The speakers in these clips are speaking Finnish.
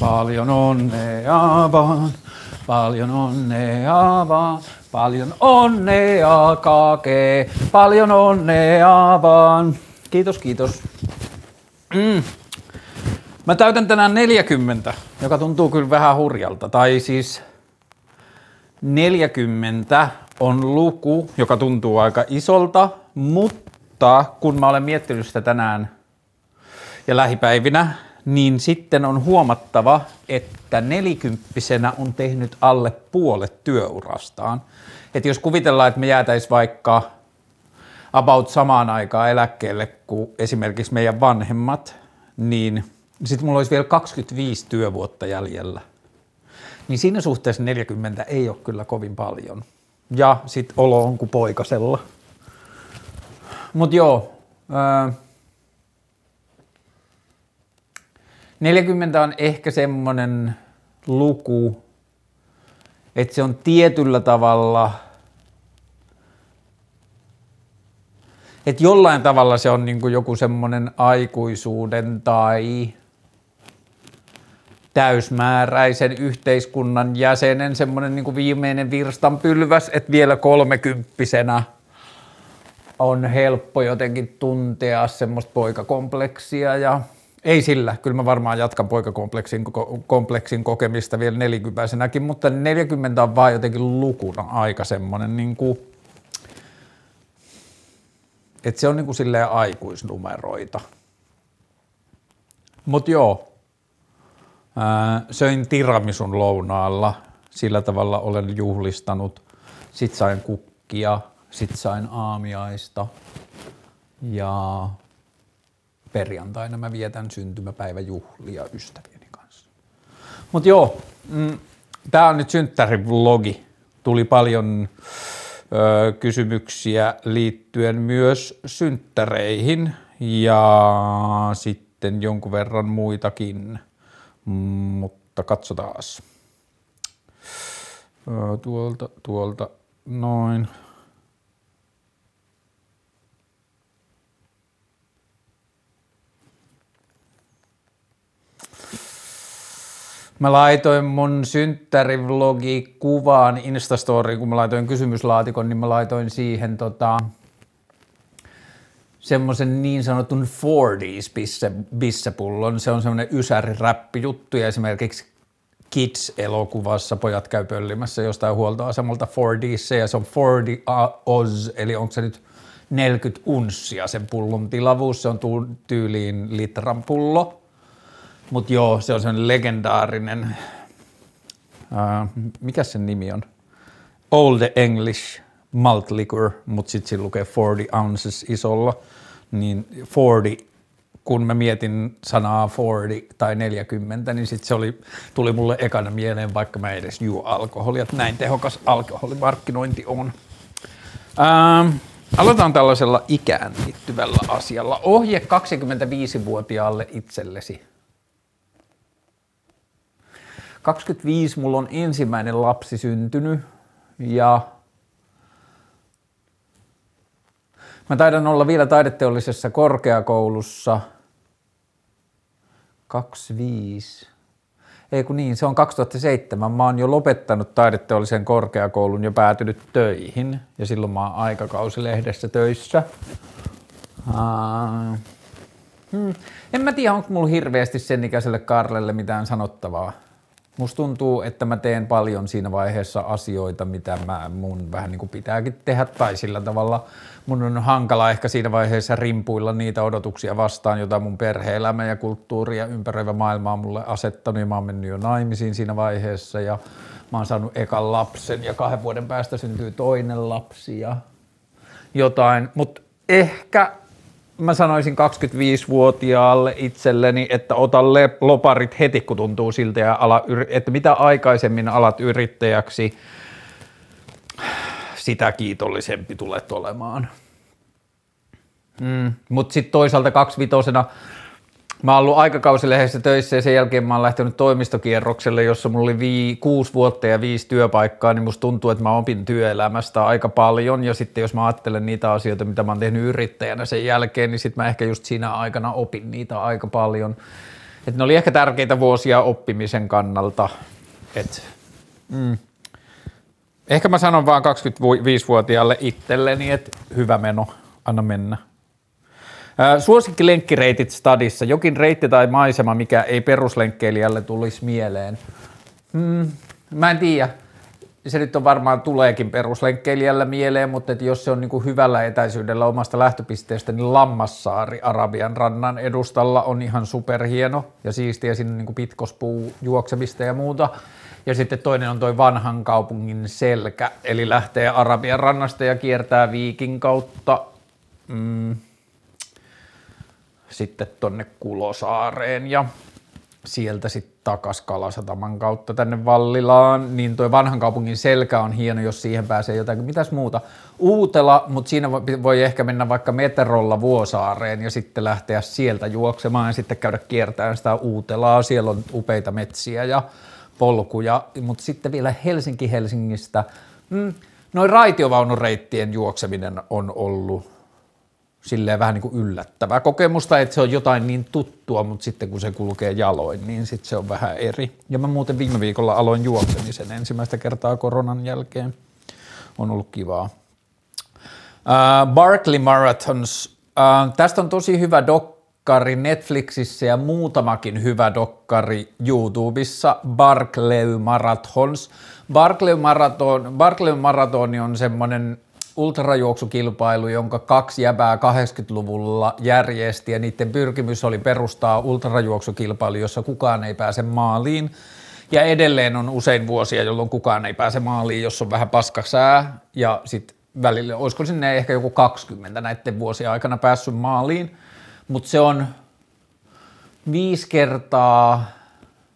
Paljon onnea vaan, paljon onnea vaan, paljon onnea kake, paljon onnea vaan. Kiitos, kiitos. Mm. Mä täytän tänään 40, joka tuntuu kyllä vähän hurjalta. Tai siis 40 on luku, joka tuntuu aika isolta, mutta kun mä olen miettinyt sitä tänään ja lähipäivinä, niin sitten on huomattava, että nelikymppisenä on tehnyt alle puolet työurastaan. Että jos kuvitellaan, että me jäätäisiin vaikka about samaan aikaan eläkkeelle kuin esimerkiksi meidän vanhemmat, niin sitten mulla olisi vielä 25 työvuotta jäljellä. Niin siinä suhteessa 40 ei ole kyllä kovin paljon. Ja sitten olo on kuin poikasella. Mutta joo, 40 on ehkä semmoinen luku, että se on tietyllä tavalla, että jollain tavalla se on niin joku semmoinen aikuisuuden tai täysmääräisen yhteiskunnan jäsenen semmoinen niin viimeinen virstanpylväs, että vielä kolmekymppisenä on helppo jotenkin tuntea semmoista poikakompleksia ja ei sillä, kyllä mä varmaan jatkan poikakompleksin kompleksin kokemista vielä nelikypäisenäkin, mutta 40 on vaan jotenkin lukuna aika semmoinen, niin kuin, että se on niin kuin silleen aikuisnumeroita. Mutta joo, ää, söin tiramisun lounaalla, sillä tavalla olen juhlistanut, sit sain kukkia, sit sain aamiaista. Ja perjantaina mä vietän syntymäpäiväjuhlia ystävieni kanssa. Mutta joo, mm, tämä on nyt synttärivlogi. Tuli paljon ö, kysymyksiä liittyen myös synttäreihin ja sitten jonkun verran muitakin, mm, mutta katsotaan. Tuolta, tuolta, noin. Mä laitoin mun synttärivlogi kuvaan Instastoriin, kun mä laitoin kysymyslaatikon, niin mä laitoin siihen tota, semmoisen niin sanotun 40s bisse, bissepullon. Se on semmoinen ysäri-räppijuttu ja esimerkiksi Kids-elokuvassa pojat käy pöllimässä jostain huoltoasemalta 4Dssä ja se on 40 Oz, eli onko se nyt 40 unssia sen pullon tilavuus, se on tyyliin litran pullo. Mutta joo, se on sen legendaarinen, uh, mikä sen nimi on? Old English malt liquor, mutta sitten siinä lukee 40 ounces isolla. Niin 40, kun mä mietin sanaa 40 tai 40, niin sitten se oli, tuli mulle ekana mieleen, vaikka mä edes juo alkoholia, näin tehokas alkoholimarkkinointi on. Uh, aloitetaan tällaisella ikään liittyvällä asialla. Ohje 25-vuotiaalle itsellesi. 25 mulla on ensimmäinen lapsi syntynyt ja mä taidan olla vielä taideteollisessa korkeakoulussa 25. Ei kun niin, se on 2007. Mä oon jo lopettanut taideteollisen korkeakoulun ja päätynyt töihin. Ja silloin mä oon aikakausilehdessä töissä. Uh, hmm. En mä tiedä, onko mulla hirveästi sen ikäiselle Karlelle mitään sanottavaa. Musta tuntuu, että mä teen paljon siinä vaiheessa asioita, mitä mä, mun vähän niin kuin pitääkin tehdä, tai sillä tavalla mun on hankala ehkä siinä vaiheessa rimpuilla niitä odotuksia vastaan, joita mun perhe-elämä ja kulttuuri ja ympäröivä maailma on mulle asettanut, ja mä oon mennyt jo naimisiin siinä vaiheessa, ja mä oon saanut ekan lapsen, ja kahden vuoden päästä syntyy toinen lapsi, ja jotain, mutta ehkä mä sanoisin 25-vuotiaalle itselleni, että ota loparit heti, kun tuntuu siltä, ja ala, että mitä aikaisemmin alat yrittäjäksi, sitä kiitollisempi tulet olemaan. Mm. Mutta sitten toisaalta kaksivitosena Mä oon ollut aikakausilehdessä töissä ja sen jälkeen mä oon lähtenyt toimistokierrokselle, jossa mulla oli vii, kuusi vuotta ja viisi työpaikkaa, niin musta tuntuu, että mä opin työelämästä aika paljon ja sitten jos mä ajattelen niitä asioita, mitä mä oon tehnyt yrittäjänä sen jälkeen, niin sitten mä ehkä just siinä aikana opin niitä aika paljon. Et ne oli ehkä tärkeitä vuosia oppimisen kannalta. Et, mm. Ehkä mä sanon vaan 25-vuotiaalle itselleni, että hyvä meno, anna mennä. Suosikki lenkkireitit stadissa, jokin reitti tai maisema, mikä ei peruslenkkeilijälle tulisi mieleen. Mm, mä en tiedä. Se nyt on varmaan tuleekin peruslenkkeilijällä mieleen, mutta että jos se on niin kuin hyvällä etäisyydellä omasta lähtöpisteestä, niin Lammassaari Arabian rannan edustalla on ihan superhieno ja siistiä sinne niin kuin pitkospuu juoksemista ja muuta. Ja sitten toinen on toi vanhan kaupungin selkä, eli lähtee Arabian rannasta ja kiertää Viikin kautta mm, sitten tonne Kulosaareen ja sieltä sitten takas Kalasataman kautta tänne Vallilaan, niin tuo vanhan kaupungin selkä on hieno, jos siihen pääsee jotakin. Mitäs muuta? Uutela, mutta siinä voi ehkä mennä vaikka meterolla Vuosaareen ja sitten lähteä sieltä juoksemaan ja sitten käydä kiertämään sitä Uutelaa. Siellä on upeita metsiä ja polkuja, mutta sitten vielä Helsinki Helsingistä. Mm, noin raitiovaunureittien juokseminen on ollut silleen vähän niin kuin yllättävää kokemusta, että se on jotain niin tuttua, mutta sitten kun se kulkee jaloin, niin sitten se on vähän eri. Ja mä muuten viime viikolla aloin juoksemisen ensimmäistä kertaa koronan jälkeen. On ollut kivaa. Uh, Barkley Marathons. Uh, tästä on tosi hyvä dokkari Netflixissä ja muutamakin hyvä dokkari YouTubessa. Barkley Marathons. Barkley Marathon, Barkley Marathon on semmoinen ultrajuoksukilpailu, jonka kaksi jäbää 80-luvulla järjesti ja niiden pyrkimys oli perustaa ultrajuoksukilpailu, jossa kukaan ei pääse maaliin. Ja edelleen on usein vuosia, jolloin kukaan ei pääse maaliin, jos on vähän paskasää ja sitten välillä, olisiko sinne ehkä joku 20 näiden vuosien aikana päässyt maaliin, mutta se on viisi kertaa,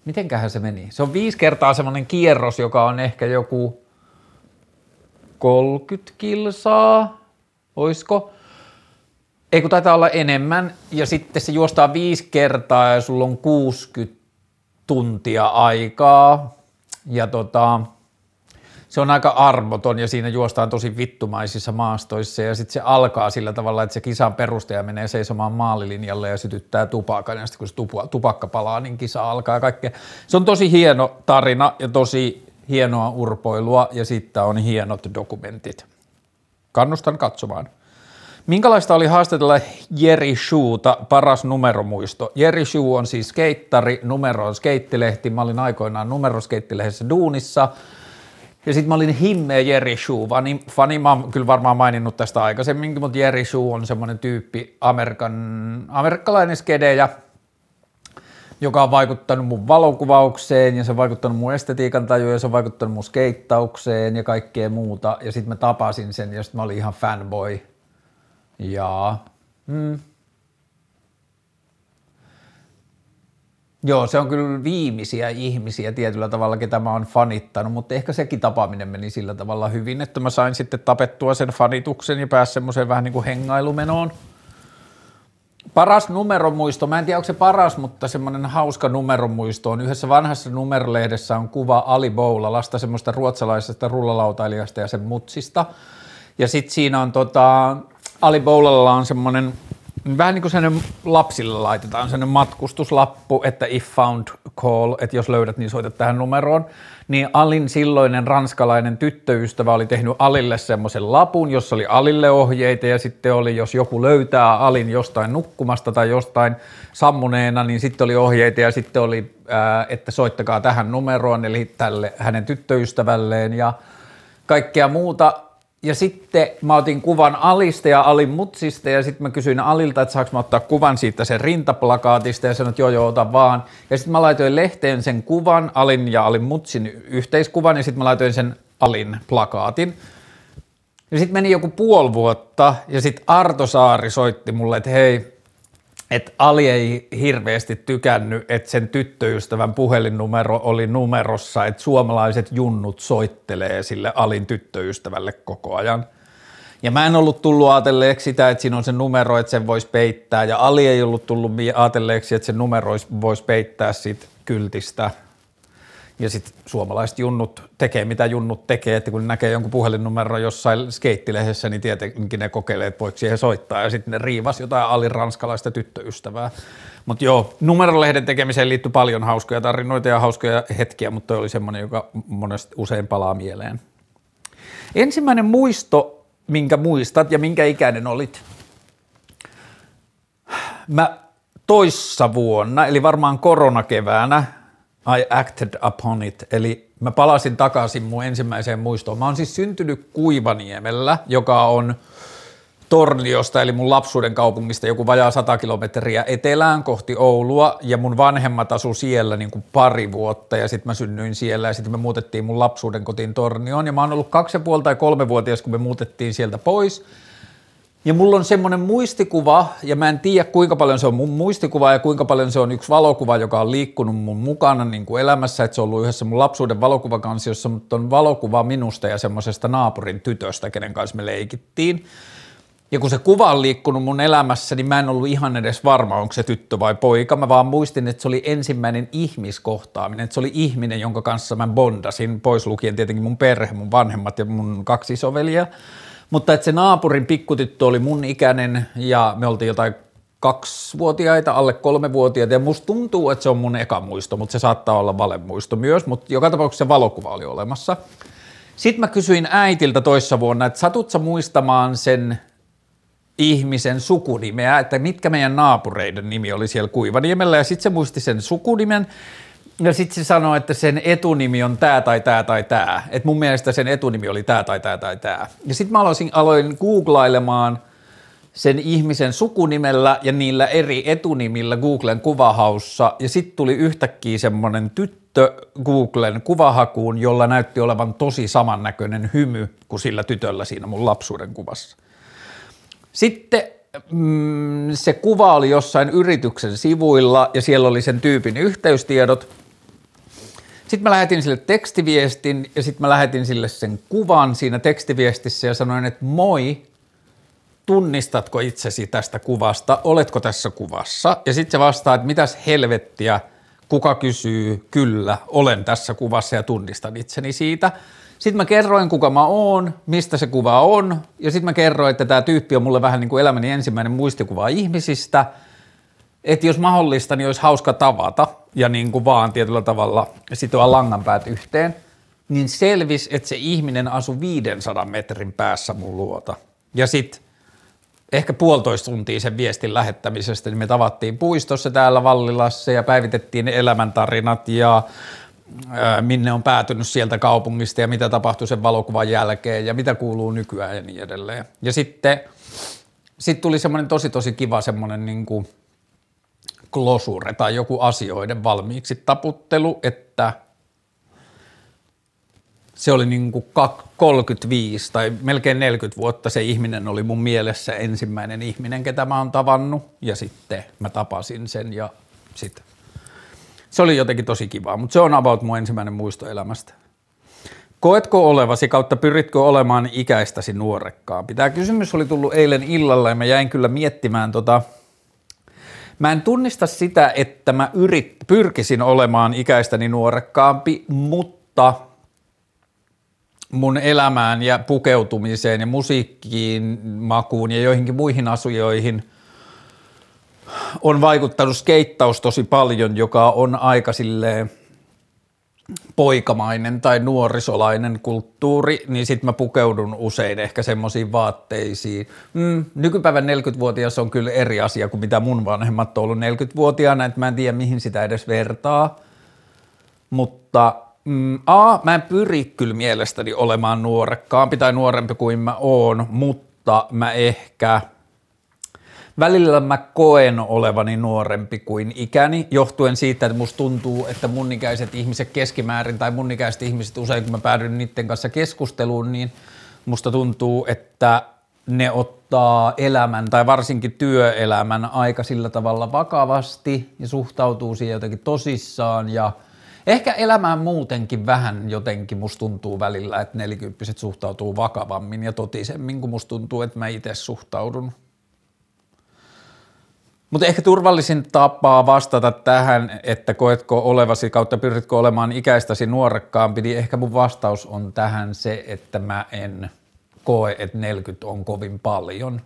mitenköhän se meni? Se on viisi kertaa semmoinen kierros, joka on ehkä joku 30 kilsaa, oisko? Ei kun taitaa olla enemmän, ja sitten se juostaa viisi kertaa ja sulla on 60 tuntia aikaa, ja tota, se on aika armoton ja siinä juostaan tosi vittumaisissa maastoissa. Ja sitten se alkaa sillä tavalla, että se kisan perustaja menee seisomaan maalilinjalle ja sytyttää tupakan. Ja sitten kun se tupakka palaa, niin kisa alkaa kaikkea. Se on tosi hieno tarina ja tosi hienoa urpoilua ja sitten on hienot dokumentit. Kannustan katsomaan. Minkälaista oli haastatella Jerry Shuuta, paras numeromuisto? Jerry Shuu on siis skeittari, numero on skeittilehti. Mä olin aikoinaan numeroskeittilehdessä duunissa. Ja sitten mä olin himmeä Jerry Shuu, fani, fani, mä oon kyllä varmaan maininnut tästä aikaisemminkin, mutta Jerry Shuu on semmoinen tyyppi, Amerikan, amerikkalainen skedejä, joka on vaikuttanut mun valokuvaukseen ja se on vaikuttanut mun estetiikan tajuun ja se on vaikuttanut mun skeittaukseen ja kaikkea muuta. Ja sitten mä tapasin sen ja sitten mä olin ihan fanboy. Ja mm. Joo, se on kyllä viimeisiä ihmisiä tietyllä tavalla, ketä mä oon fanittanut, mutta ehkä sekin tapaaminen meni sillä tavalla hyvin, että mä sain sitten tapettua sen fanituksen ja pääsin semmoiseen vähän niin kuin hengailumenoon – Paras numeromuisto, mä en tiedä onko se paras, mutta semmoinen hauska numeromuisto on yhdessä vanhassa numerolehdessä on kuva Ali Boulalasta, semmoista ruotsalaisesta rullalautailijasta ja sen mutsista. Ja sitten siinä on tota, Ali Boulalalla on semmoinen, vähän niin kuin sellainen lapsille laitetaan sellainen matkustuslappu, että if found call, että jos löydät, niin soitat tähän numeroon. Niin Alin silloinen ranskalainen tyttöystävä oli tehnyt Alille semmoisen lapun, jossa oli Alille ohjeita ja sitten oli, jos joku löytää Alin jostain nukkumasta tai jostain sammuneena, niin sitten oli ohjeita ja sitten oli, että soittakaa tähän numeroon, eli tälle hänen tyttöystävälleen ja kaikkea muuta ja sitten mä otin kuvan Alista ja Alin mutsista ja sitten mä kysyin Alilta, että saanko mä ottaa kuvan siitä sen rintaplakaatista ja sanoin, että joo joo, ota vaan. Ja sitten mä laitoin lehteen sen kuvan, Alin ja Alin mutsin yhteiskuvan ja sitten mä laitoin sen Alin plakaatin. Ja sitten meni joku puoli vuotta ja sitten Arto Saari soitti mulle, että hei, että Ali ei hirveästi tykännyt, että sen tyttöystävän puhelinnumero oli numerossa, että suomalaiset junnut soittelee sille Alin tyttöystävälle koko ajan. Ja mä en ollut tullut ajatelleeksi sitä, että siinä on se numero, että sen voisi peittää, ja Ali ei ollut tullut ajatelleeksi, että se numero voisi peittää siitä kyltistä. Ja sitten suomalaiset junnut tekee, mitä junnut tekee, että kun näkee jonkun puhelinnumeron jossain skeittilehdessä, niin tietenkin ne kokeilee, että voiko siihen soittaa, ja sitten ne riivas jotain aliranskalaista tyttöystävää. Mutta joo, numerolehden tekemiseen liittyy paljon hauskoja tarinoita ja hauskoja hetkiä, mutta toi oli semmoinen, joka monesti usein palaa mieleen. Ensimmäinen muisto, minkä muistat ja minkä ikäinen olit? Mä toissa vuonna, eli varmaan koronakeväänä, I acted upon it, eli mä palasin takaisin mun ensimmäiseen muistoon. Mä oon siis syntynyt Kuivaniemellä, joka on Torniosta, eli mun lapsuuden kaupungista, joku vajaa 100 kilometriä etelään kohti Oulua, ja mun vanhemmat asu siellä niin kuin pari vuotta, ja sitten mä synnyin siellä, ja sitten me muutettiin mun lapsuuden kotiin Tornioon, ja mä oon ollut kaksi ja puoli tai kolme vuotias, kun me muutettiin sieltä pois, ja mulla on semmoinen muistikuva, ja mä en tiedä kuinka paljon se on mun muistikuva ja kuinka paljon se on yksi valokuva, joka on liikkunut mun mukana niin kuin elämässä, että se on ollut yhdessä mun lapsuuden valokuvakansiossa, mutta on valokuva minusta ja semmoisesta naapurin tytöstä, kenen kanssa me leikittiin. Ja kun se kuva on liikkunut mun elämässä, niin mä en ollut ihan edes varma, onko se tyttö vai poika. Mä vaan muistin, että se oli ensimmäinen ihmiskohtaaminen, että se oli ihminen, jonka kanssa mä bondasin, pois lukien tietenkin mun perhe, mun vanhemmat ja mun kaksi isoveliä. Mutta että se naapurin pikkutyttö oli mun ikäinen ja me oltiin jotain kaksivuotiaita, alle kolmevuotiaita. Ja musta tuntuu, että se on mun eka muisto, mutta se saattaa olla valemuisto myös, mutta joka tapauksessa se valokuva oli olemassa. Sitten mä kysyin äitiltä toissa vuonna, että satut sä muistamaan sen ihmisen sukunimeä, että mitkä meidän naapureiden nimi oli siellä Kuivaniemellä. Ja sitten se muisti sen sukunimen ja sitten se sanoi, että sen etunimi on tämä tai tämä tai tämä. Että mun mielestä sen etunimi oli tämä tai tämä tai tämä. Ja sitten mä aloin, aloin googlailemaan sen ihmisen sukunimellä ja niillä eri etunimillä Googlen kuvahaussa. Ja sitten tuli yhtäkkiä semmoinen tyttö Googlen kuvahakuun, jolla näytti olevan tosi samannäköinen hymy kuin sillä tytöllä siinä mun lapsuuden kuvassa. Sitten mm, se kuva oli jossain yrityksen sivuilla ja siellä oli sen tyypin yhteystiedot – sitten mä lähetin sille tekstiviestin ja sitten mä lähetin sille sen kuvan siinä tekstiviestissä ja sanoin, että moi, tunnistatko itsesi tästä kuvasta, oletko tässä kuvassa? Ja sitten se vastaa, että mitäs helvettiä, kuka kysyy, kyllä, olen tässä kuvassa ja tunnistan itseni siitä. Sitten mä kerroin, kuka mä oon, mistä se kuva on, ja sitten mä kerroin, että tämä tyyppi on mulle vähän niin kuin elämäni ensimmäinen muistikuva ihmisistä – että jos mahdollista, niin olisi hauska tavata ja niin kuin vaan tietyllä tavalla sitoa langanpäät yhteen, niin selvisi, että se ihminen asui 500 metrin päässä mun luota. Ja sitten ehkä puolitoista tuntia sen viestin lähettämisestä, niin me tavattiin puistossa täällä Vallilassa ja päivitettiin elämäntarinat ja minne on päätynyt sieltä kaupungista ja mitä tapahtui sen valokuvan jälkeen ja mitä kuuluu nykyään ja niin edelleen. Ja sitten sit tuli semmoinen tosi tosi kiva semmoinen niin kuin – klosure tai joku asioiden valmiiksi taputtelu, että se oli niin kuin 35 tai melkein 40 vuotta se ihminen oli mun mielessä ensimmäinen ihminen, ketä mä oon tavannut ja sitten mä tapasin sen ja sitten se oli jotenkin tosi kivaa, mutta se on about mun ensimmäinen muisto elämästä. Koetko olevasi kautta pyritkö olemaan ikäistäsi nuorekkaampi? Tämä kysymys oli tullut eilen illalla ja mä jäin kyllä miettimään tota – Mä en tunnista sitä, että mä yrit, pyrkisin olemaan ikäistäni nuorekkaampi, mutta mun elämään ja pukeutumiseen ja musiikkiin, makuun ja joihinkin muihin asioihin on vaikuttanut skeittaus tosi paljon, joka on aika silleen – poikamainen tai nuorisolainen kulttuuri, niin sitten mä pukeudun usein ehkä semmoisiin vaatteisiin. Mm, nykypäivän 40-vuotias on kyllä eri asia kuin mitä mun vanhemmat on ollut 40-vuotiaana, että mä en tiedä mihin sitä edes vertaa. Mutta mm, A, mä en pyri kyllä mielestäni olemaan nuorekkaampi tai nuorempi kuin mä oon, mutta mä ehkä – välillä mä koen olevani nuorempi kuin ikäni, johtuen siitä, että musta tuntuu, että mun ikäiset ihmiset keskimäärin tai mun ikäiset ihmiset usein, kun mä päädyin niiden kanssa keskusteluun, niin musta tuntuu, että ne ottaa elämän tai varsinkin työelämän aika sillä tavalla vakavasti ja suhtautuu siihen jotenkin tosissaan. Ja ehkä elämään muutenkin vähän jotenkin musta tuntuu välillä, että nelikymppiset suhtautuu vakavammin ja totisemmin, kun musta tuntuu, että mä itse suhtaudun Mutta ehkä turvallisin tapa vastata tähän, että koetko olevasi kautta pyritkö olemaan ikäistäsi nuorekkaampi, niin ehkä mun vastaus on tähän se, että mä en koe, että 40 on kovin paljon.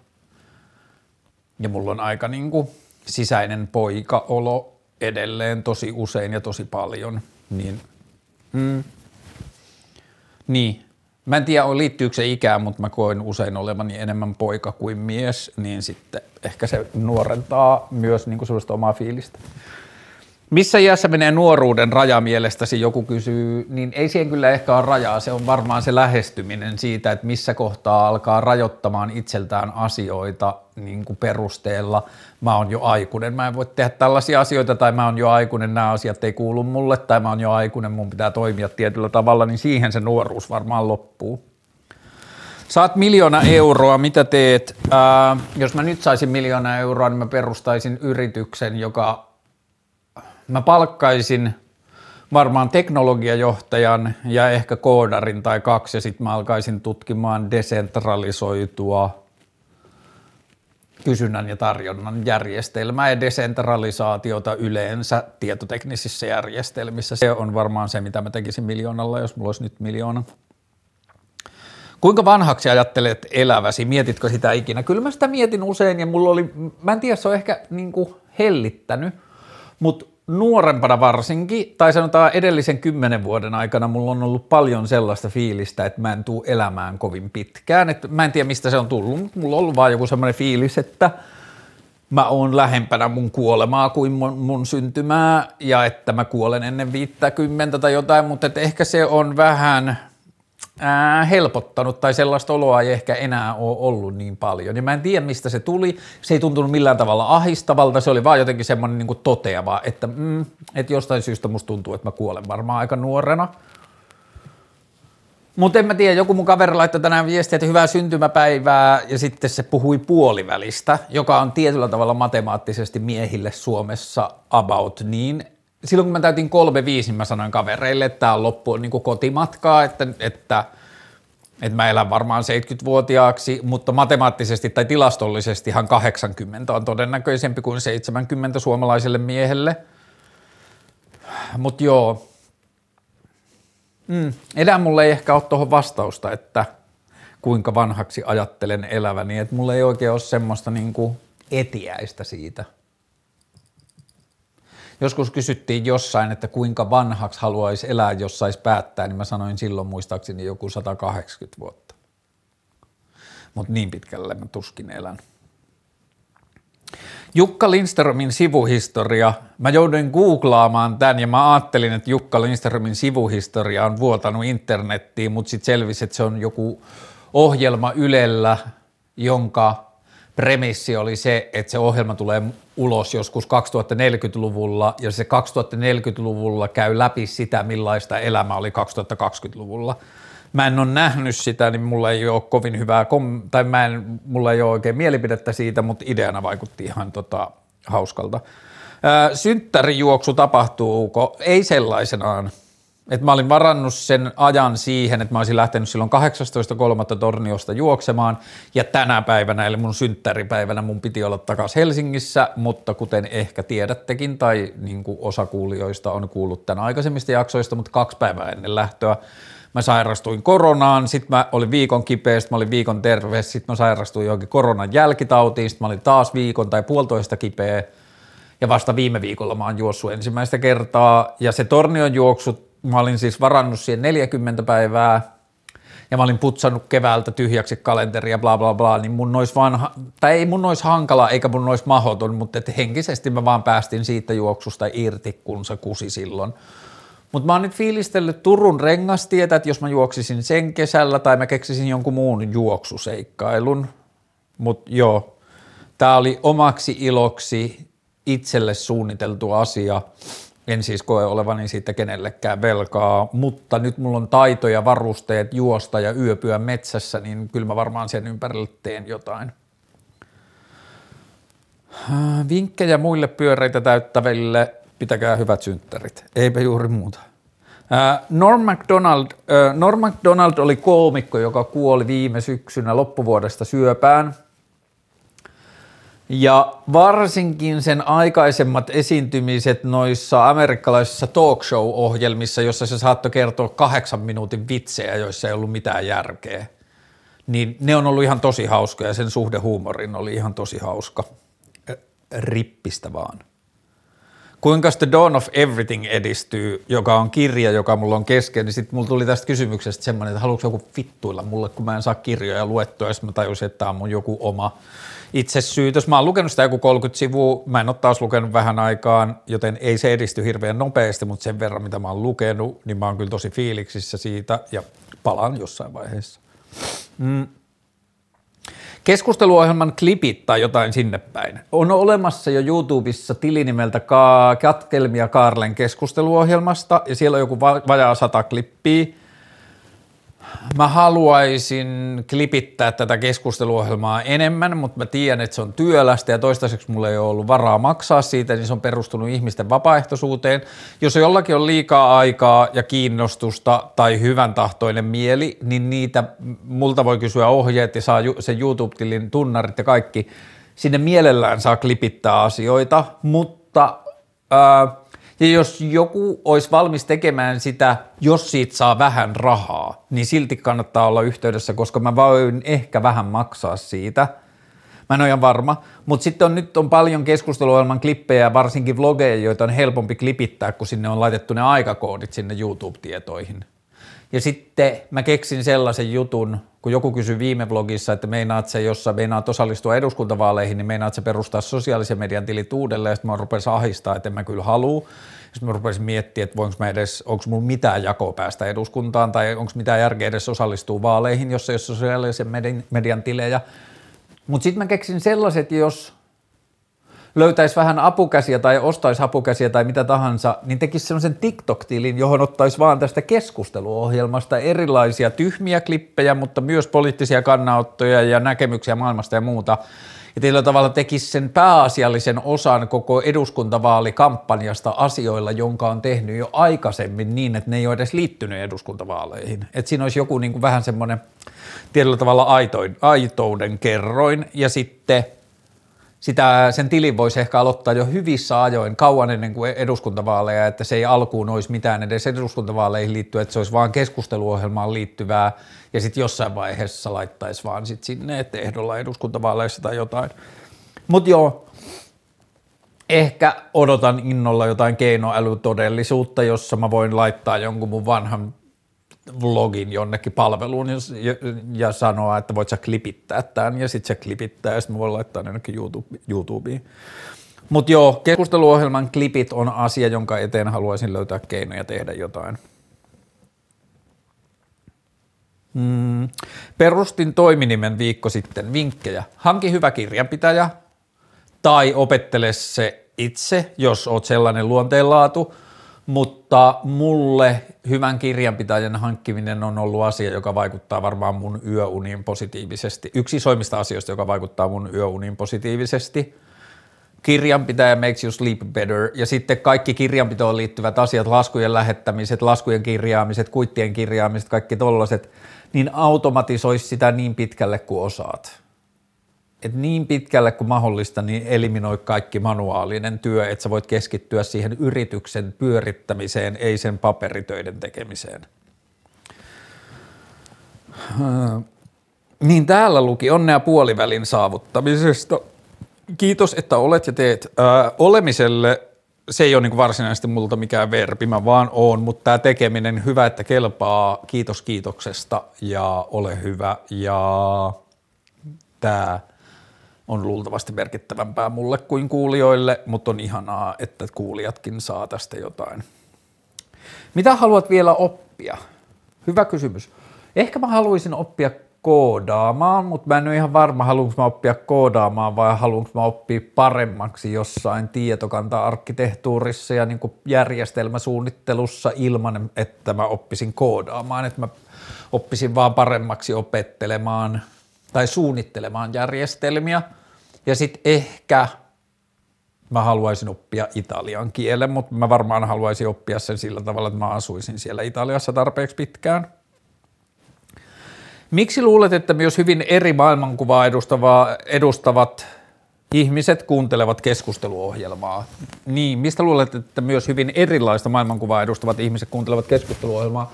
Ja mulla on aika niin kuin sisäinen poikaolo edelleen tosi usein ja tosi paljon. Niin, mm, niin. Mä en tiedä, liittyykö se ikään, mutta mä koen usein olevani enemmän poika kuin mies, niin sitten ehkä se nuorentaa myös niin kuin sellaista omaa fiilistä. Missä iässä menee nuoruuden raja mielestäsi, joku kysyy, niin ei siihen kyllä ehkä ole rajaa, se on varmaan se lähestyminen siitä, että missä kohtaa alkaa rajoittamaan itseltään asioita niin kuin perusteella, mä oon jo aikuinen, mä en voi tehdä tällaisia asioita, tai mä oon jo aikuinen, nämä asiat ei kuulu mulle, tai mä oon jo aikuinen, mun pitää toimia tietyllä tavalla, niin siihen se nuoruus varmaan loppuu. Saat miljoona euroa, mitä teet? Ää, jos mä nyt saisin miljoona euroa, niin mä perustaisin yrityksen, joka mä palkkaisin varmaan teknologiajohtajan ja ehkä koodarin tai kaksi ja sitten mä alkaisin tutkimaan desentralisoitua kysynnän ja tarjonnan järjestelmää ja desentralisaatiota yleensä tietoteknisissä järjestelmissä. Se on varmaan se, mitä mä tekisin miljoonalla, jos mulla olisi nyt miljoona. Kuinka vanhaksi ajattelet eläväsi? Mietitkö sitä ikinä? Kyllä mä sitä mietin usein ja mulla oli, mä en tiedä, se on ehkä niin hellittänyt, mutta nuorempana varsinkin, tai sanotaan edellisen kymmenen vuoden aikana mulla on ollut paljon sellaista fiilistä, että mä en tuu elämään kovin pitkään. Et mä en tiedä, mistä se on tullut, mutta mulla on ollut vaan joku semmoinen fiilis, että mä oon lähempänä mun kuolemaa kuin mun, mun syntymää, ja että mä kuolen ennen 50 tai jotain, mutta ehkä se on vähän – ää, helpottanut tai sellaista oloa ei ehkä enää ole ollut niin paljon. Ja mä en tiedä, mistä se tuli. Se ei tuntunut millään tavalla ahistavalta, se oli vaan jotenkin semmoinen niin toteava, että, mm, että jostain syystä musta tuntuu, että mä kuolen varmaan aika nuorena. Mutta en mä tiedä, joku mun kaveri laittoi tänään viestiä, että hyvää syntymäpäivää ja sitten se puhui puolivälistä, joka on tietyllä tavalla matemaattisesti miehille Suomessa about niin, silloin kun mä täytin kolme viisi, mä sanoin kavereille, että tämä on loppu niin kotimatkaa, että, että, että mä elän varmaan 70-vuotiaaksi, mutta matemaattisesti tai tilastollisestihan 80 on todennäköisempi kuin 70 suomalaiselle miehelle. Mutta joo, mm, enää mulle ei ehkä ole tuohon vastausta, että kuinka vanhaksi ajattelen eläväni, että mulla ei oikein ole semmoista niin kuin etiäistä siitä – Joskus kysyttiin jossain, että kuinka vanhaksi haluaisi elää, jos saisi päättää, niin mä sanoin silloin muistaakseni joku 180 vuotta. Mutta niin pitkälle mä tuskin elän. Jukka Lindströmin sivuhistoria. Mä jouduin googlaamaan tämän ja mä ajattelin, että Jukka Lindströmin sivuhistoria on vuotanut internettiin, mutta sitten selvisi, että se on joku ohjelma Ylellä, jonka premissi oli se, että se ohjelma tulee ulos joskus 2040-luvulla ja se 2040-luvulla käy läpi sitä, millaista elämä oli 2020-luvulla. Mä en ole nähnyt sitä, niin mulla ei ole kovin hyvää, kom- tai mä en, mulla ei ole oikein mielipidettä siitä, mutta ideana vaikutti ihan tota, hauskalta. Synttärijuoksu tapahtuuko? Ei sellaisenaan. Et mä olin varannut sen ajan siihen, että mä olisin lähtenyt silloin 18.3. Torniosta juoksemaan. Ja tänä päivänä, eli mun synttäripäivänä mun piti olla takaisin Helsingissä, mutta kuten ehkä tiedättekin tai niin kuin osa kuulijoista on kuullut tämän aikaisemmista jaksoista, mutta kaksi päivää ennen lähtöä mä sairastuin koronaan, sitten mä olin viikon kipeä, mä olin viikon terve, sitten mä sairastuin johonkin koronan jälkitautiin, sitten mä olin taas viikon tai puolitoista kipeä. Ja vasta viime viikolla mä oon juossut ensimmäistä kertaa. Ja se Tornion juoksu mä olin siis varannut siihen 40 päivää ja mä olin putsannut keväältä tyhjäksi kalenteria bla bla bla, niin mun olisi vaan, tai ei mun olisi hankala eikä mun olisi mahoton, mutta että henkisesti mä vaan päästin siitä juoksusta irti, kun se kusi silloin. Mutta mä oon nyt fiilistellyt Turun rengastietä, että jos mä juoksisin sen kesällä tai mä keksisin jonkun muun juoksuseikkailun, mutta joo, tää oli omaksi iloksi itselle suunniteltu asia – en siis koe olevani siitä kenellekään velkaa, mutta nyt mulla on taito ja varusteet juosta ja yöpyä metsässä, niin kyllä mä varmaan sen ympärille teen jotain. Vinkkejä muille pyöreitä täyttäville, pitäkää hyvät synttärit, eipä juuri muuta. Norm MacDonald, Norm MacDonald oli koomikko, joka kuoli viime syksynä loppuvuodesta syöpään – Ja varsinkin sen aikaisemmat esiintymiset noissa amerikkalaisissa talk show-ohjelmissa, jossa se saattoi kertoa kahdeksan minuutin vitsejä, joissa ei ollut mitään järkeä, niin ne on ollut ihan tosi hauskoja ja sen suhde huumorin oli ihan tosi hauska. Rippistä vaan. Kuinka The Dawn of Everything edistyy, joka on kirja, joka mulla on kesken, niin sitten mulla tuli tästä kysymyksestä semmoinen, että haluatko joku vittuilla mulle, kun mä en saa kirjoja luettua, sitten mä tajusin, että tämä on mun joku oma itsesyytös. Mä oon lukenut sitä joku 30 sivua, mä en ole taas lukenut vähän aikaan, joten ei se edisty hirveän nopeasti, mutta sen verran, mitä mä oon lukenut, niin mä oon kyllä tosi fiiliksissä siitä, ja palaan jossain vaiheessa. Mm. Keskusteluohjelman klipit tai jotain sinne päin. On olemassa jo YouTubessa tili nimeltä Ka- Katkelmia Kaarlen keskusteluohjelmasta ja siellä on joku va- vajaa sata klippiä Mä haluaisin klipittää tätä keskusteluohjelmaa enemmän, mutta mä tiedän, että se on työlästä ja toistaiseksi mulla ei ole ollut varaa maksaa siitä, niin se on perustunut ihmisten vapaaehtoisuuteen. Jos jollakin on liikaa aikaa ja kiinnostusta tai hyvän tahtoinen mieli, niin niitä multa voi kysyä ohjeet ja saa sen YouTube-tilin tunnarit ja kaikki. Sinne mielellään saa klipittää asioita, mutta... Ää, ja jos joku olisi valmis tekemään sitä, jos siitä saa vähän rahaa, niin silti kannattaa olla yhteydessä, koska mä voin ehkä vähän maksaa siitä. Mä en ole ihan varma, mutta sitten on, nyt on paljon keskusteluohjelman klippejä varsinkin vlogeja, joita on helpompi klipittää, kun sinne on laitettu ne aikakoodit sinne YouTube-tietoihin. Ja sitten mä keksin sellaisen jutun, kun joku kysyi viime vlogissa, että meinaat se, jossa meinaat osallistua eduskuntavaaleihin, niin meinaat se perustaa sosiaalisen median tilit uudelleen, ja sitten mä rupesin ahistaa, että en mä kyllä halua. Sitten mä rupesin miettimään, että voinko mä edes, onko mulla mitään jakoa päästä eduskuntaan, tai onko mitään järkeä edes osallistua vaaleihin, jos ei ole sosiaalisen median tilejä. Mutta sitten mä keksin sellaiset, jos löytäisi vähän apukäsiä tai ostaisi apukäsiä tai mitä tahansa, niin tekisi semmoisen TikTok-tilin, johon ottaisi vaan tästä keskusteluohjelmasta erilaisia tyhmiä klippejä, mutta myös poliittisia kannanottoja ja näkemyksiä maailmasta ja muuta. Ja tietyllä tavalla tekisi sen pääasiallisen osan koko eduskuntavaalikampanjasta asioilla, jonka on tehnyt jo aikaisemmin niin, että ne ei ole edes liittynyt eduskuntavaaleihin. Että siinä olisi joku niin kuin vähän semmoinen tietyllä tavalla aitouden kerroin ja sitten – sitä, sen tilin voisi ehkä aloittaa jo hyvissä ajoin, kauan ennen kuin eduskuntavaaleja, että se ei alkuun olisi mitään edes eduskuntavaaleihin liittyä, että se olisi vaan keskusteluohjelmaan liittyvää ja sitten jossain vaiheessa laittaisi vaan sit sinne, että ehdolla eduskuntavaaleissa tai jotain. Mutta joo, ehkä odotan innolla jotain keinoälytodellisuutta, jossa mä voin laittaa jonkun mun vanhan vlogin jonnekin palveluun ja, ja, sanoa, että voit sä klipittää tämän ja sitten se klipittää ja sitten mä voin laittaa ne jonnekin YouTube, YouTubeen. Mutta joo, keskusteluohjelman klipit on asia, jonka eteen haluaisin löytää keinoja tehdä jotain. Mm. Perustin toiminimen viikko sitten. Vinkkejä. Hanki hyvä kirjanpitäjä tai opettele se itse, jos oot sellainen luonteenlaatu – mutta mulle hyvän kirjanpitäjän hankkiminen on ollut asia, joka vaikuttaa varmaan mun yöuniin positiivisesti. Yksi isoimmista asioista, joka vaikuttaa mun yöuniin positiivisesti. Kirjanpitäjä makes you sleep better ja sitten kaikki kirjanpitoon liittyvät asiat, laskujen lähettämiset, laskujen kirjaamiset, kuittien kirjaamiset, kaikki tollaset, niin automatisoisi sitä niin pitkälle kuin osaat että niin pitkälle kuin mahdollista, niin eliminoi kaikki manuaalinen työ, että sä voit keskittyä siihen yrityksen pyörittämiseen, ei sen paperitöiden tekemiseen. Niin täällä luki onnea puolivälin saavuttamisesta. Kiitos, että olet ja teet. Ää, olemiselle se ei ole niin varsinaisesti multa mikään verbi, mä vaan oon, mutta tämä tekeminen, hyvä, että kelpaa, kiitos kiitoksesta ja ole hyvä ja tämä – on luultavasti merkittävämpää mulle kuin kuulijoille, mutta on ihanaa, että kuulijatkin saa tästä jotain. Mitä haluat vielä oppia? Hyvä kysymys. Ehkä mä haluaisin oppia koodaamaan, mutta mä en ole ihan varma, haluanko mä oppia koodaamaan vai haluanko mä oppia paremmaksi jossain tietokanta-arkkitehtuurissa ja niin järjestelmäsuunnittelussa ilman, että mä oppisin koodaamaan, että mä oppisin vaan paremmaksi opettelemaan – tai suunnittelemaan järjestelmiä. Ja sitten ehkä mä haluaisin oppia italian kielen, mutta mä varmaan haluaisin oppia sen sillä tavalla, että mä asuisin siellä Italiassa tarpeeksi pitkään. Miksi luulet, että myös hyvin eri maailmankuvaa edustavat ihmiset kuuntelevat keskusteluohjelmaa. Niin, mistä luulet, että myös hyvin erilaista maailmankuvaa edustavat ihmiset kuuntelevat keskusteluohjelmaa?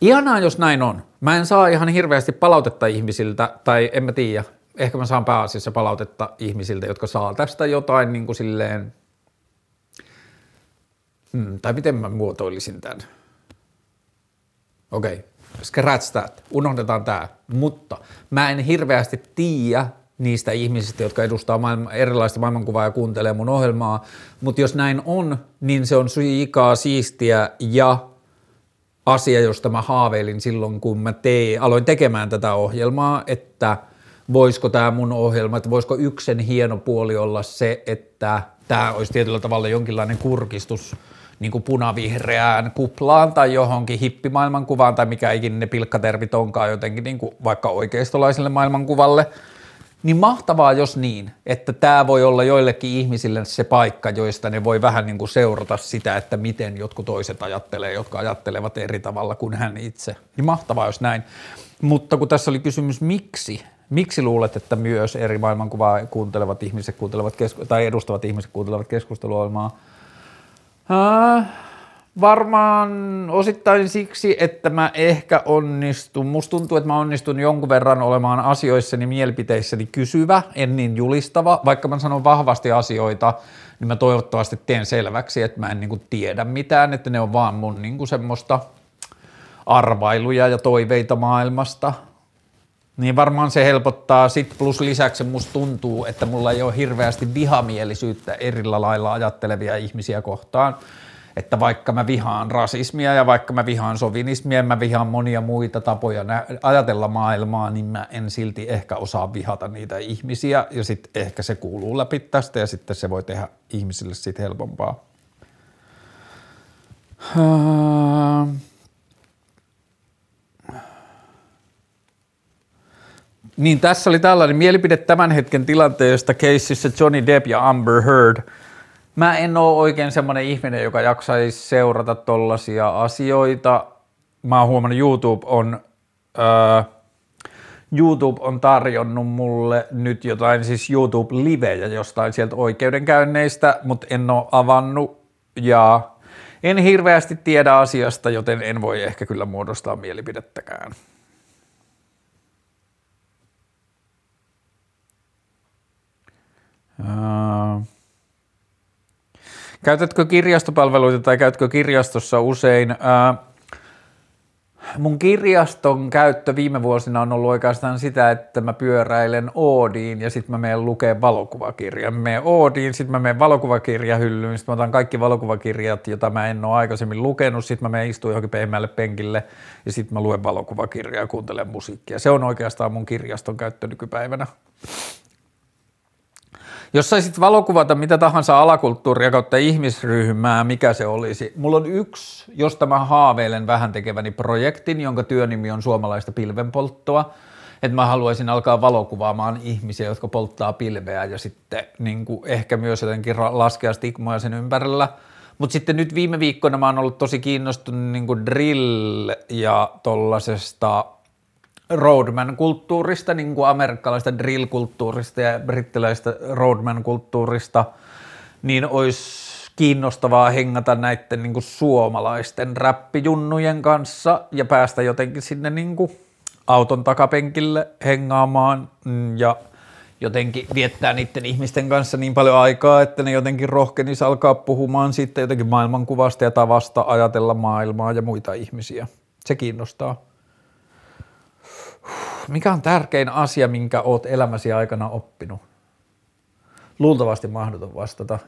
Ihanaa, jos näin on. Mä en saa ihan hirveästi palautetta ihmisiltä, tai en mä tiedä, ehkä mä saan pääasiassa palautetta ihmisiltä, jotka saa tästä jotain niin kuin silleen, hmm, tai miten mä muotoilisin tämän. Okei, okay. scratch that, unohdetaan tämä, mutta mä en hirveästi tiedä niistä ihmisistä, jotka edustaa maailma, erilaista maailmankuvaa ja kuuntelee mun ohjelmaa, mutta jos näin on, niin se on suikaa siistiä ja asia, josta mä haaveilin silloin, kun mä tein, aloin tekemään tätä ohjelmaa, että voisiko tämä mun ohjelma, että voisiko yksen hieno puoli olla se, että tämä olisi tietyllä tavalla jonkinlainen kurkistus niin kuin punavihreään kuplaan tai johonkin hippimaailmankuvaan tai mikä ikinä ne pilkkatermit onkaan jotenkin niin kuin vaikka oikeistolaiselle maailmankuvalle – niin mahtavaa, jos niin, että tämä voi olla joillekin ihmisille se paikka, joista ne voi vähän niin kuin seurata sitä, että miten jotkut toiset ajattelee, jotka ajattelevat eri tavalla kuin hän itse. Niin mahtavaa, jos näin. Mutta kun tässä oli kysymys, miksi, miksi luulet, että myös eri maailmankuvaa kuuntelevat ihmiset kuuntelevat kesku- tai edustavat ihmiset kuuntelevat keskusteluohjelmaa? Äh, Varmaan osittain siksi, että mä ehkä onnistun, musta tuntuu, että mä onnistun jonkun verran olemaan asioissani, mielipiteissäni kysyvä, en niin julistava. Vaikka mä sanon vahvasti asioita, niin mä toivottavasti teen selväksi, että mä en niin tiedä mitään, että ne on vaan mun niin semmoista arvailuja ja toiveita maailmasta. Niin varmaan se helpottaa. Sitten plus lisäksi musta tuntuu, että mulla ei ole hirveästi vihamielisyyttä erillä lailla ajattelevia ihmisiä kohtaan – että vaikka mä vihaan rasismia ja vaikka mä vihaan sovinismia mä vihaan monia muita tapoja ajatella maailmaa, niin mä en silti ehkä osaa vihata niitä ihmisiä ja sitten ehkä se kuuluu läpi tästä ja sitten se voi tehdä ihmisille sitten helpompaa. Niin tässä oli tällainen mielipide tämän hetken tilanteesta keisissä Johnny Depp ja Amber Heard – Mä en ole oikein semmoinen ihminen, joka jaksaisi seurata tollaisia asioita. Mä oon huomannut, YouTube on, öö, YouTube on tarjonnut mulle nyt jotain siis YouTube-livejä jostain sieltä oikeudenkäynneistä, mutta en ole avannut ja en hirveästi tiedä asiasta, joten en voi ehkä kyllä muodostaa mielipidettäkään. Uh, Käytätkö kirjastopalveluita tai käytkö kirjastossa usein? mun kirjaston käyttö viime vuosina on ollut oikeastaan sitä, että mä pyöräilen Oodiin ja sitten mä menen lukemaan valokuvakirjan. Mä menen Oodiin, sitten mä menen valokuvakirjahyllyyn, sitten mä otan kaikki valokuvakirjat, joita mä en ole aikaisemmin lukenut, sitten mä menen istuun johonkin pehmeälle penkille ja sitten mä luen valokuvakirjaa ja kuuntelen musiikkia. Se on oikeastaan mun kirjaston käyttö nykypäivänä. Jos saisit valokuvata mitä tahansa alakulttuuria kautta ihmisryhmää, mikä se olisi? Mulla on yksi, josta mä haaveilen vähän tekeväni projektin, jonka työnimi on suomalaista pilvenpolttoa. Että mä haluaisin alkaa valokuvaamaan ihmisiä, jotka polttaa pilveä ja sitten niin kuin ehkä myös jotenkin laskea stigmoja sen ympärillä. Mutta sitten nyt viime viikkoina mä oon ollut tosi kiinnostunut niin kuin drill ja tollasesta roadman-kulttuurista, niin kuin amerikkalaista drill-kulttuurista ja brittiläistä roadman-kulttuurista, niin olisi kiinnostavaa hengata näiden niin kuin suomalaisten räppijunnujen kanssa ja päästä jotenkin sinne niin kuin auton takapenkille hengaamaan ja jotenkin viettää niiden ihmisten kanssa niin paljon aikaa, että ne jotenkin rohkenisi alkaa puhumaan sitten jotenkin maailmankuvasta ja tavasta ajatella maailmaa ja muita ihmisiä. Se kiinnostaa mikä on tärkein asia, minkä oot elämäsi aikana oppinut? Luultavasti mahdoton vastata.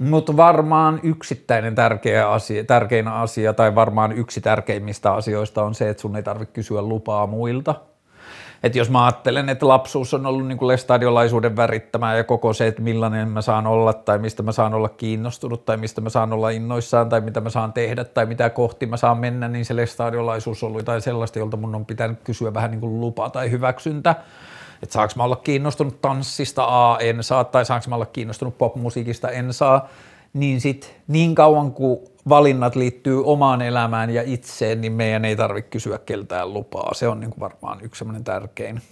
Mutta varmaan yksittäinen tärkeä asia, tärkein asia tai varmaan yksi tärkeimmistä asioista on se, että sun ei tarvitse kysyä lupaa muilta – että jos mä ajattelen, että lapsuus on ollut niin kuin lestadiolaisuuden värittämää ja koko se, että millainen mä saan olla tai mistä mä saan olla kiinnostunut tai mistä mä saan olla innoissaan tai mitä mä saan tehdä tai mitä kohti mä saan mennä, niin se lestadiolaisuus on ollut jotain sellaista, jolta mun on pitänyt kysyä vähän niin kuin lupa tai hyväksyntä. Että saanko mä olla kiinnostunut tanssista, A, en saa, tai saanko mä olla kiinnostunut popmusiikista, en saa. Niin sit niin kauan kuin valinnat liittyy omaan elämään ja itseen, niin meidän ei tarvitse kysyä keltään lupaa. Se on niin kuin varmaan yksi semmoinen tärkein.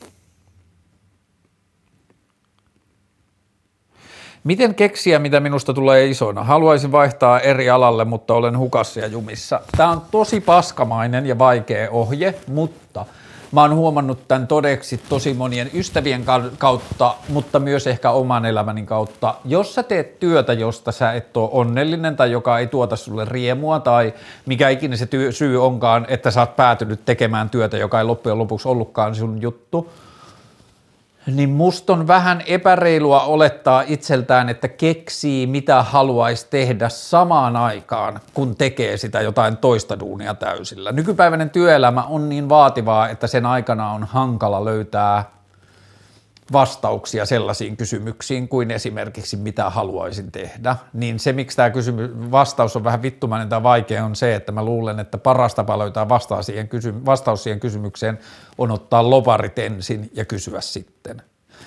Miten keksiä, mitä minusta tulee isona? Haluaisin vaihtaa eri alalle, mutta olen hukassa ja jumissa. Tämä on tosi paskamainen ja vaikea ohje, mutta mä oon huomannut tämän todeksi tosi monien ystävien kautta, mutta myös ehkä oman elämäni kautta. Jos sä teet työtä, josta sä et ole onnellinen tai joka ei tuota sulle riemua tai mikä ikinä se syy onkaan, että sä oot päätynyt tekemään työtä, joka ei loppujen lopuksi ollutkaan sun juttu – niin musta on vähän epäreilua olettaa itseltään, että keksii mitä haluaisi tehdä samaan aikaan, kun tekee sitä jotain toista duunia täysillä. Nykypäiväinen työelämä on niin vaativaa, että sen aikana on hankala löytää vastauksia sellaisiin kysymyksiin kuin esimerkiksi mitä haluaisin tehdä, niin se miksi tämä kysymy- vastaus on vähän vittumainen tai vaikea on se, että mä luulen, että paras tapa löytää vastaus siihen, kysy- vastaus siihen kysymykseen on ottaa loparit ensin ja kysyä sitten.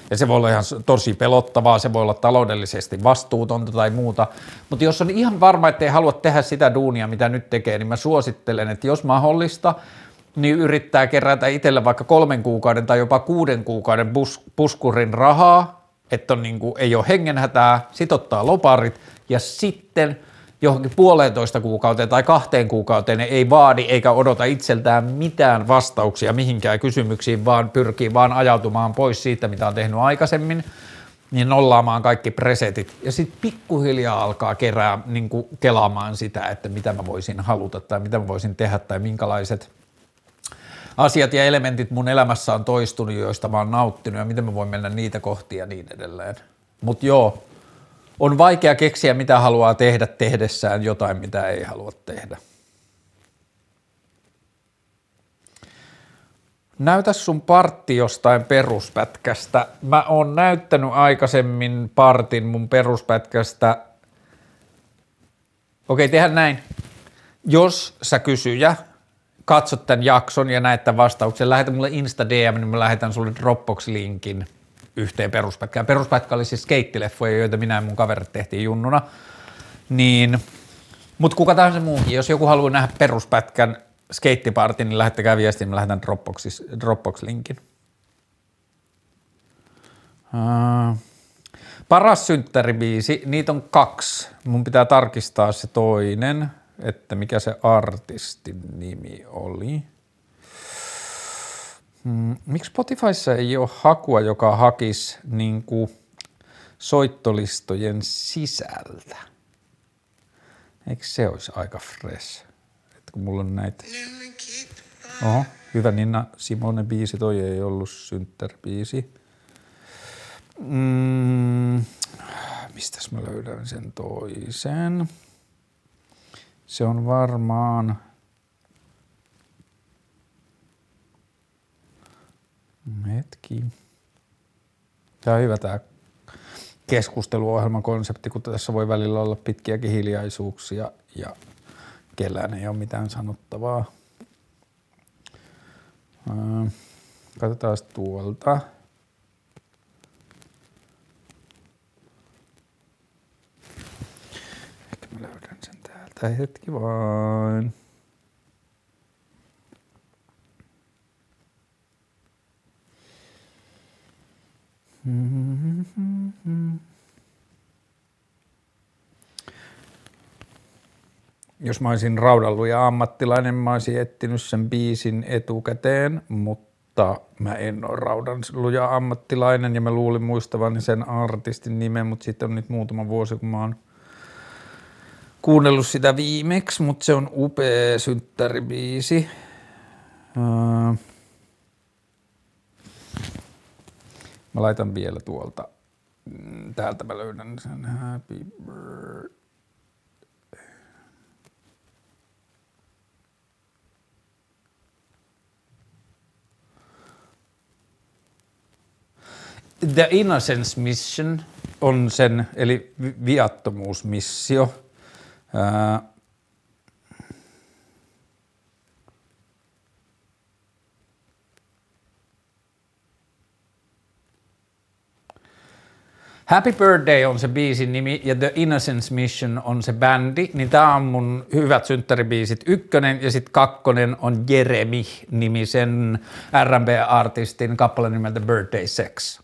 Ja se voi olla ihan tosi pelottavaa, se voi olla taloudellisesti vastuutonta tai muuta, mutta jos on ihan varma, että ei halua tehdä sitä duunia, mitä nyt tekee, niin mä suosittelen, että jos mahdollista, niin yrittää kerätä itselle vaikka kolmen kuukauden tai jopa kuuden kuukauden bus, puskurin rahaa, että on niin kuin, ei ole hengenhätää, sit ottaa loparit ja sitten johonkin puolentoista kuukauteen tai kahteen kuukauteen ei vaadi eikä odota itseltään mitään vastauksia mihinkään kysymyksiin, vaan pyrkii vaan ajautumaan pois siitä, mitä on tehnyt aikaisemmin, niin nollaamaan kaikki presetit. Ja sitten pikkuhiljaa alkaa kerää, niin kuin kelaamaan sitä, että mitä mä voisin haluta tai mitä mä voisin tehdä tai minkälaiset – asiat ja elementit mun elämässä on toistunut, joista mä oon nauttinut ja miten mä voin mennä niitä kohti ja niin edelleen. Mutta joo, on vaikea keksiä, mitä haluaa tehdä tehdessään jotain, mitä ei halua tehdä. Näytä sun partti jostain peruspätkästä. Mä oon näyttänyt aikaisemmin partin mun peruspätkästä. Okei, tehdään näin. Jos sä kysyjä katsot tämän jakson ja näet tämän vastauksen, lähetä mulle Insta DM, niin mä lähetän sulle Dropbox-linkin yhteen peruspätkään. Peruspätkä oli siis skeittileffoja, joita minä ja mun kaverit tehtiin junnuna. Niin, mutta kuka tahansa muukin, jos joku haluaa nähdä peruspätkän skeittipartin, niin lähettäkää viestin, mä lähetän Dropbox-linkin. Uh, paras synttäribiisi, niitä on kaksi. Mun pitää tarkistaa se toinen että mikä se artistin nimi oli. Hmm, miksi Spotifyssa ei ole hakua, joka hakisi niin kuin soittolistojen sisältä? Eikö se olisi aika fresh? Että kun mulla on näitä... Oho, hyvä Ninna Simone biisi, toi ei ollut synttärbiisi. Mm, mistäs mä löydän sen toisen? Se on varmaan hetki. Tämä on hyvä tämä keskusteluohjelman konsepti, kun tässä voi välillä olla pitkiäkin hiljaisuuksia ja kellään ei ole mitään sanottavaa. Katsotaan tuolta. Odottaa hetki vaan. Jos mä olisin raudalluja ammattilainen, mä olisin etsinyt sen biisin etukäteen, mutta mä en ole raudanluja ammattilainen ja mä luulin muistavani sen artistin nimen, mutta sitten on nyt muutama vuosi, kun mä oon – kuunnellut sitä viimeksi, mutta se on upea synttäribiisi. Öö. Mä laitan vielä tuolta, mm, täältä mä löydän sen Happy Birthday. The Innocence Mission on sen, eli viattomuusmissio – Happy Birthday on se biisin nimi ja The Innocence Mission on se bändi, niin tää on mun hyvät synttäribiisit. Ykkönen ja sitten kakkonen on Jeremy-nimisen R&B-artistin kappale nimeltä Birthday Sex.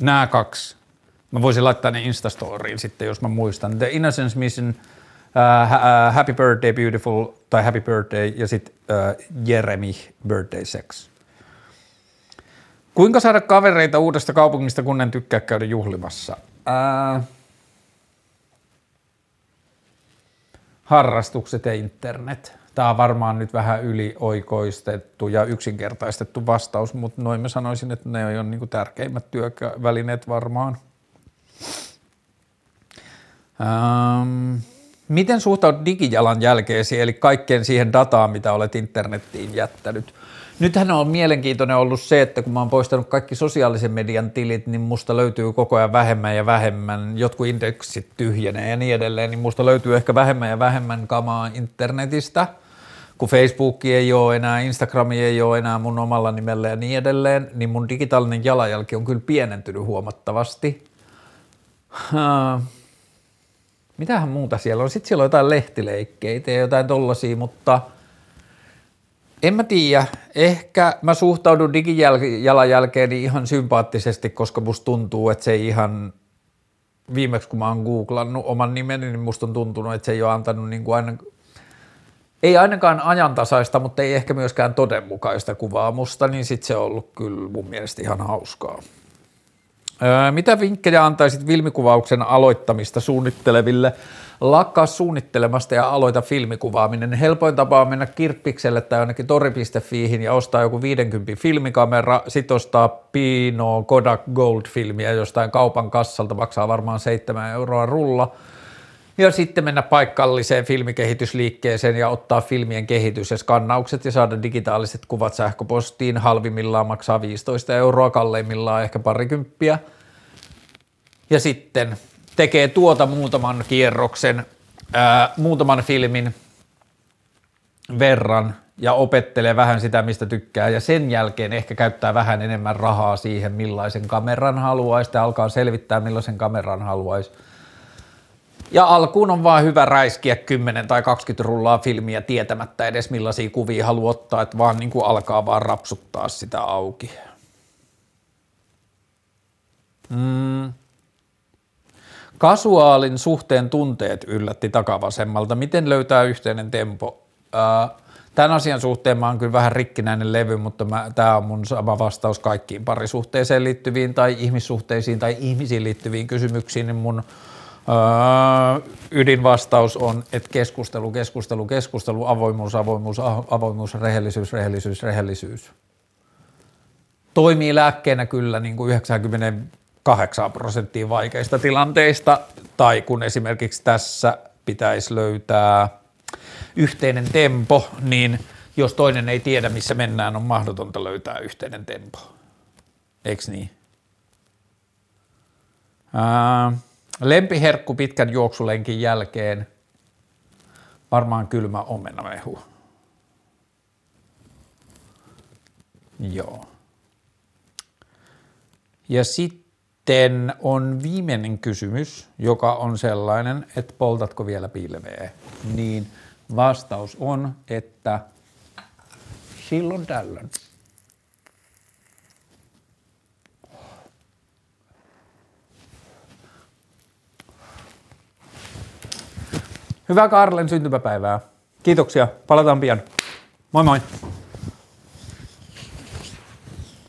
Nämä kaksi. Mä voisin laittaa ne Instastoriin sitten, jos mä muistan. The Innocence Mission, uh, Happy Birthday Beautiful tai Happy Birthday ja sitten uh, Jeremy Birthday Sex. Kuinka saada kavereita uudesta kaupungista, kun en tykkää käydä juhlimassa? Ää, harrastukset ja internet. Tämä on varmaan nyt vähän ylioikoistettu ja yksinkertaistettu vastaus, mutta noin mä sanoisin, että ne on niin tärkeimmät työvälineet varmaan. Ähm, miten suhtaudut digijalanjälkeesi, eli kaikkeen siihen dataan, mitä olet internettiin jättänyt? Nythän on mielenkiintoinen ollut se, että kun mä oon poistanut kaikki sosiaalisen median tilit, niin musta löytyy koko ajan vähemmän ja vähemmän, jotkut indeksit tyhjenee ja niin edelleen, niin musta löytyy ehkä vähemmän ja vähemmän kamaa internetistä, kun Facebook ei ole enää, Instagram ei ole enää mun omalla nimellä ja niin edelleen, niin mun digitaalinen jalanjälki on kyllä pienentynyt huomattavasti. Uh, mitähän muuta siellä on? Sitten siellä on jotain lehtileikkeitä ja jotain tollasia, mutta – en mä tiedä. Ehkä mä suhtaudun digijalanjälkeeni ihan sympaattisesti, koska musta tuntuu, että se ei ihan viimeksi kun mä oon googlannut oman nimeni, niin musta on tuntunut, että se ei ole antanut niin kuin aina, ei ainakaan ajantasaista, mutta ei ehkä myöskään todenmukaista kuvaa musta, niin sit se on ollut kyllä mun mielestä ihan hauskaa. Mitä vinkkejä antaisit filmikuvauksen aloittamista suunnitteleville lakkaa suunnittelemasta ja aloita filmikuvaaminen. Helpoin tapa on mennä kirppikselle tai ainakin tori.fiihin ja ostaa joku 50 filmikamera, sit ostaa Pino Kodak Gold-filmiä jostain kaupan kassalta, maksaa varmaan 7 euroa rulla. Ja sitten mennä paikalliseen filmikehitysliikkeeseen ja ottaa filmien kehitys ja skannaukset ja saada digitaaliset kuvat sähköpostiin. Halvimmillaan maksaa 15 euroa, kalleimmillaan ehkä parikymppiä. Ja sitten tekee tuota muutaman kierroksen, ää, muutaman filmin verran ja opettelee vähän sitä, mistä tykkää ja sen jälkeen ehkä käyttää vähän enemmän rahaa siihen, millaisen kameran haluaisi ja alkaa selvittää, millaisen kameran haluaisi. Ja alkuun on vaan hyvä räiskiä 10 tai 20 rullaa filmiä tietämättä edes millaisia kuvia haluaa ottaa, että vaan niin kuin alkaa vaan rapsuttaa sitä auki. Mm. Kasuaalin suhteen tunteet yllätti takavasemmalta. Miten löytää yhteinen tempo? Tämän asian suhteen mä oon kyllä vähän rikkinäinen levy, mutta tämä on mun sama vastaus kaikkiin parisuhteeseen liittyviin tai ihmissuhteisiin tai ihmisiin liittyviin kysymyksiin, niin mun öö, ydinvastaus on, että keskustelu, keskustelu, keskustelu, avoimuus, avoimuus, avoimuus, rehellisyys, rehellisyys, rehellisyys. Toimii lääkkeenä kyllä niin kuin 90 8 prosenttia vaikeista tilanteista, tai kun esimerkiksi tässä pitäisi löytää yhteinen tempo, niin jos toinen ei tiedä, missä mennään, on mahdotonta löytää yhteinen tempo. Eikö niin? Ää, lempiherkku pitkän juoksulenkin jälkeen, varmaan kylmä omenamehu. Joo. Ja sitten on viimeinen kysymys, joka on sellainen, että poltatko vielä pilveä, niin vastaus on, että silloin tällöin. Hyvää Karlen syntymäpäivää. Kiitoksia. Palataan pian. Moi moi.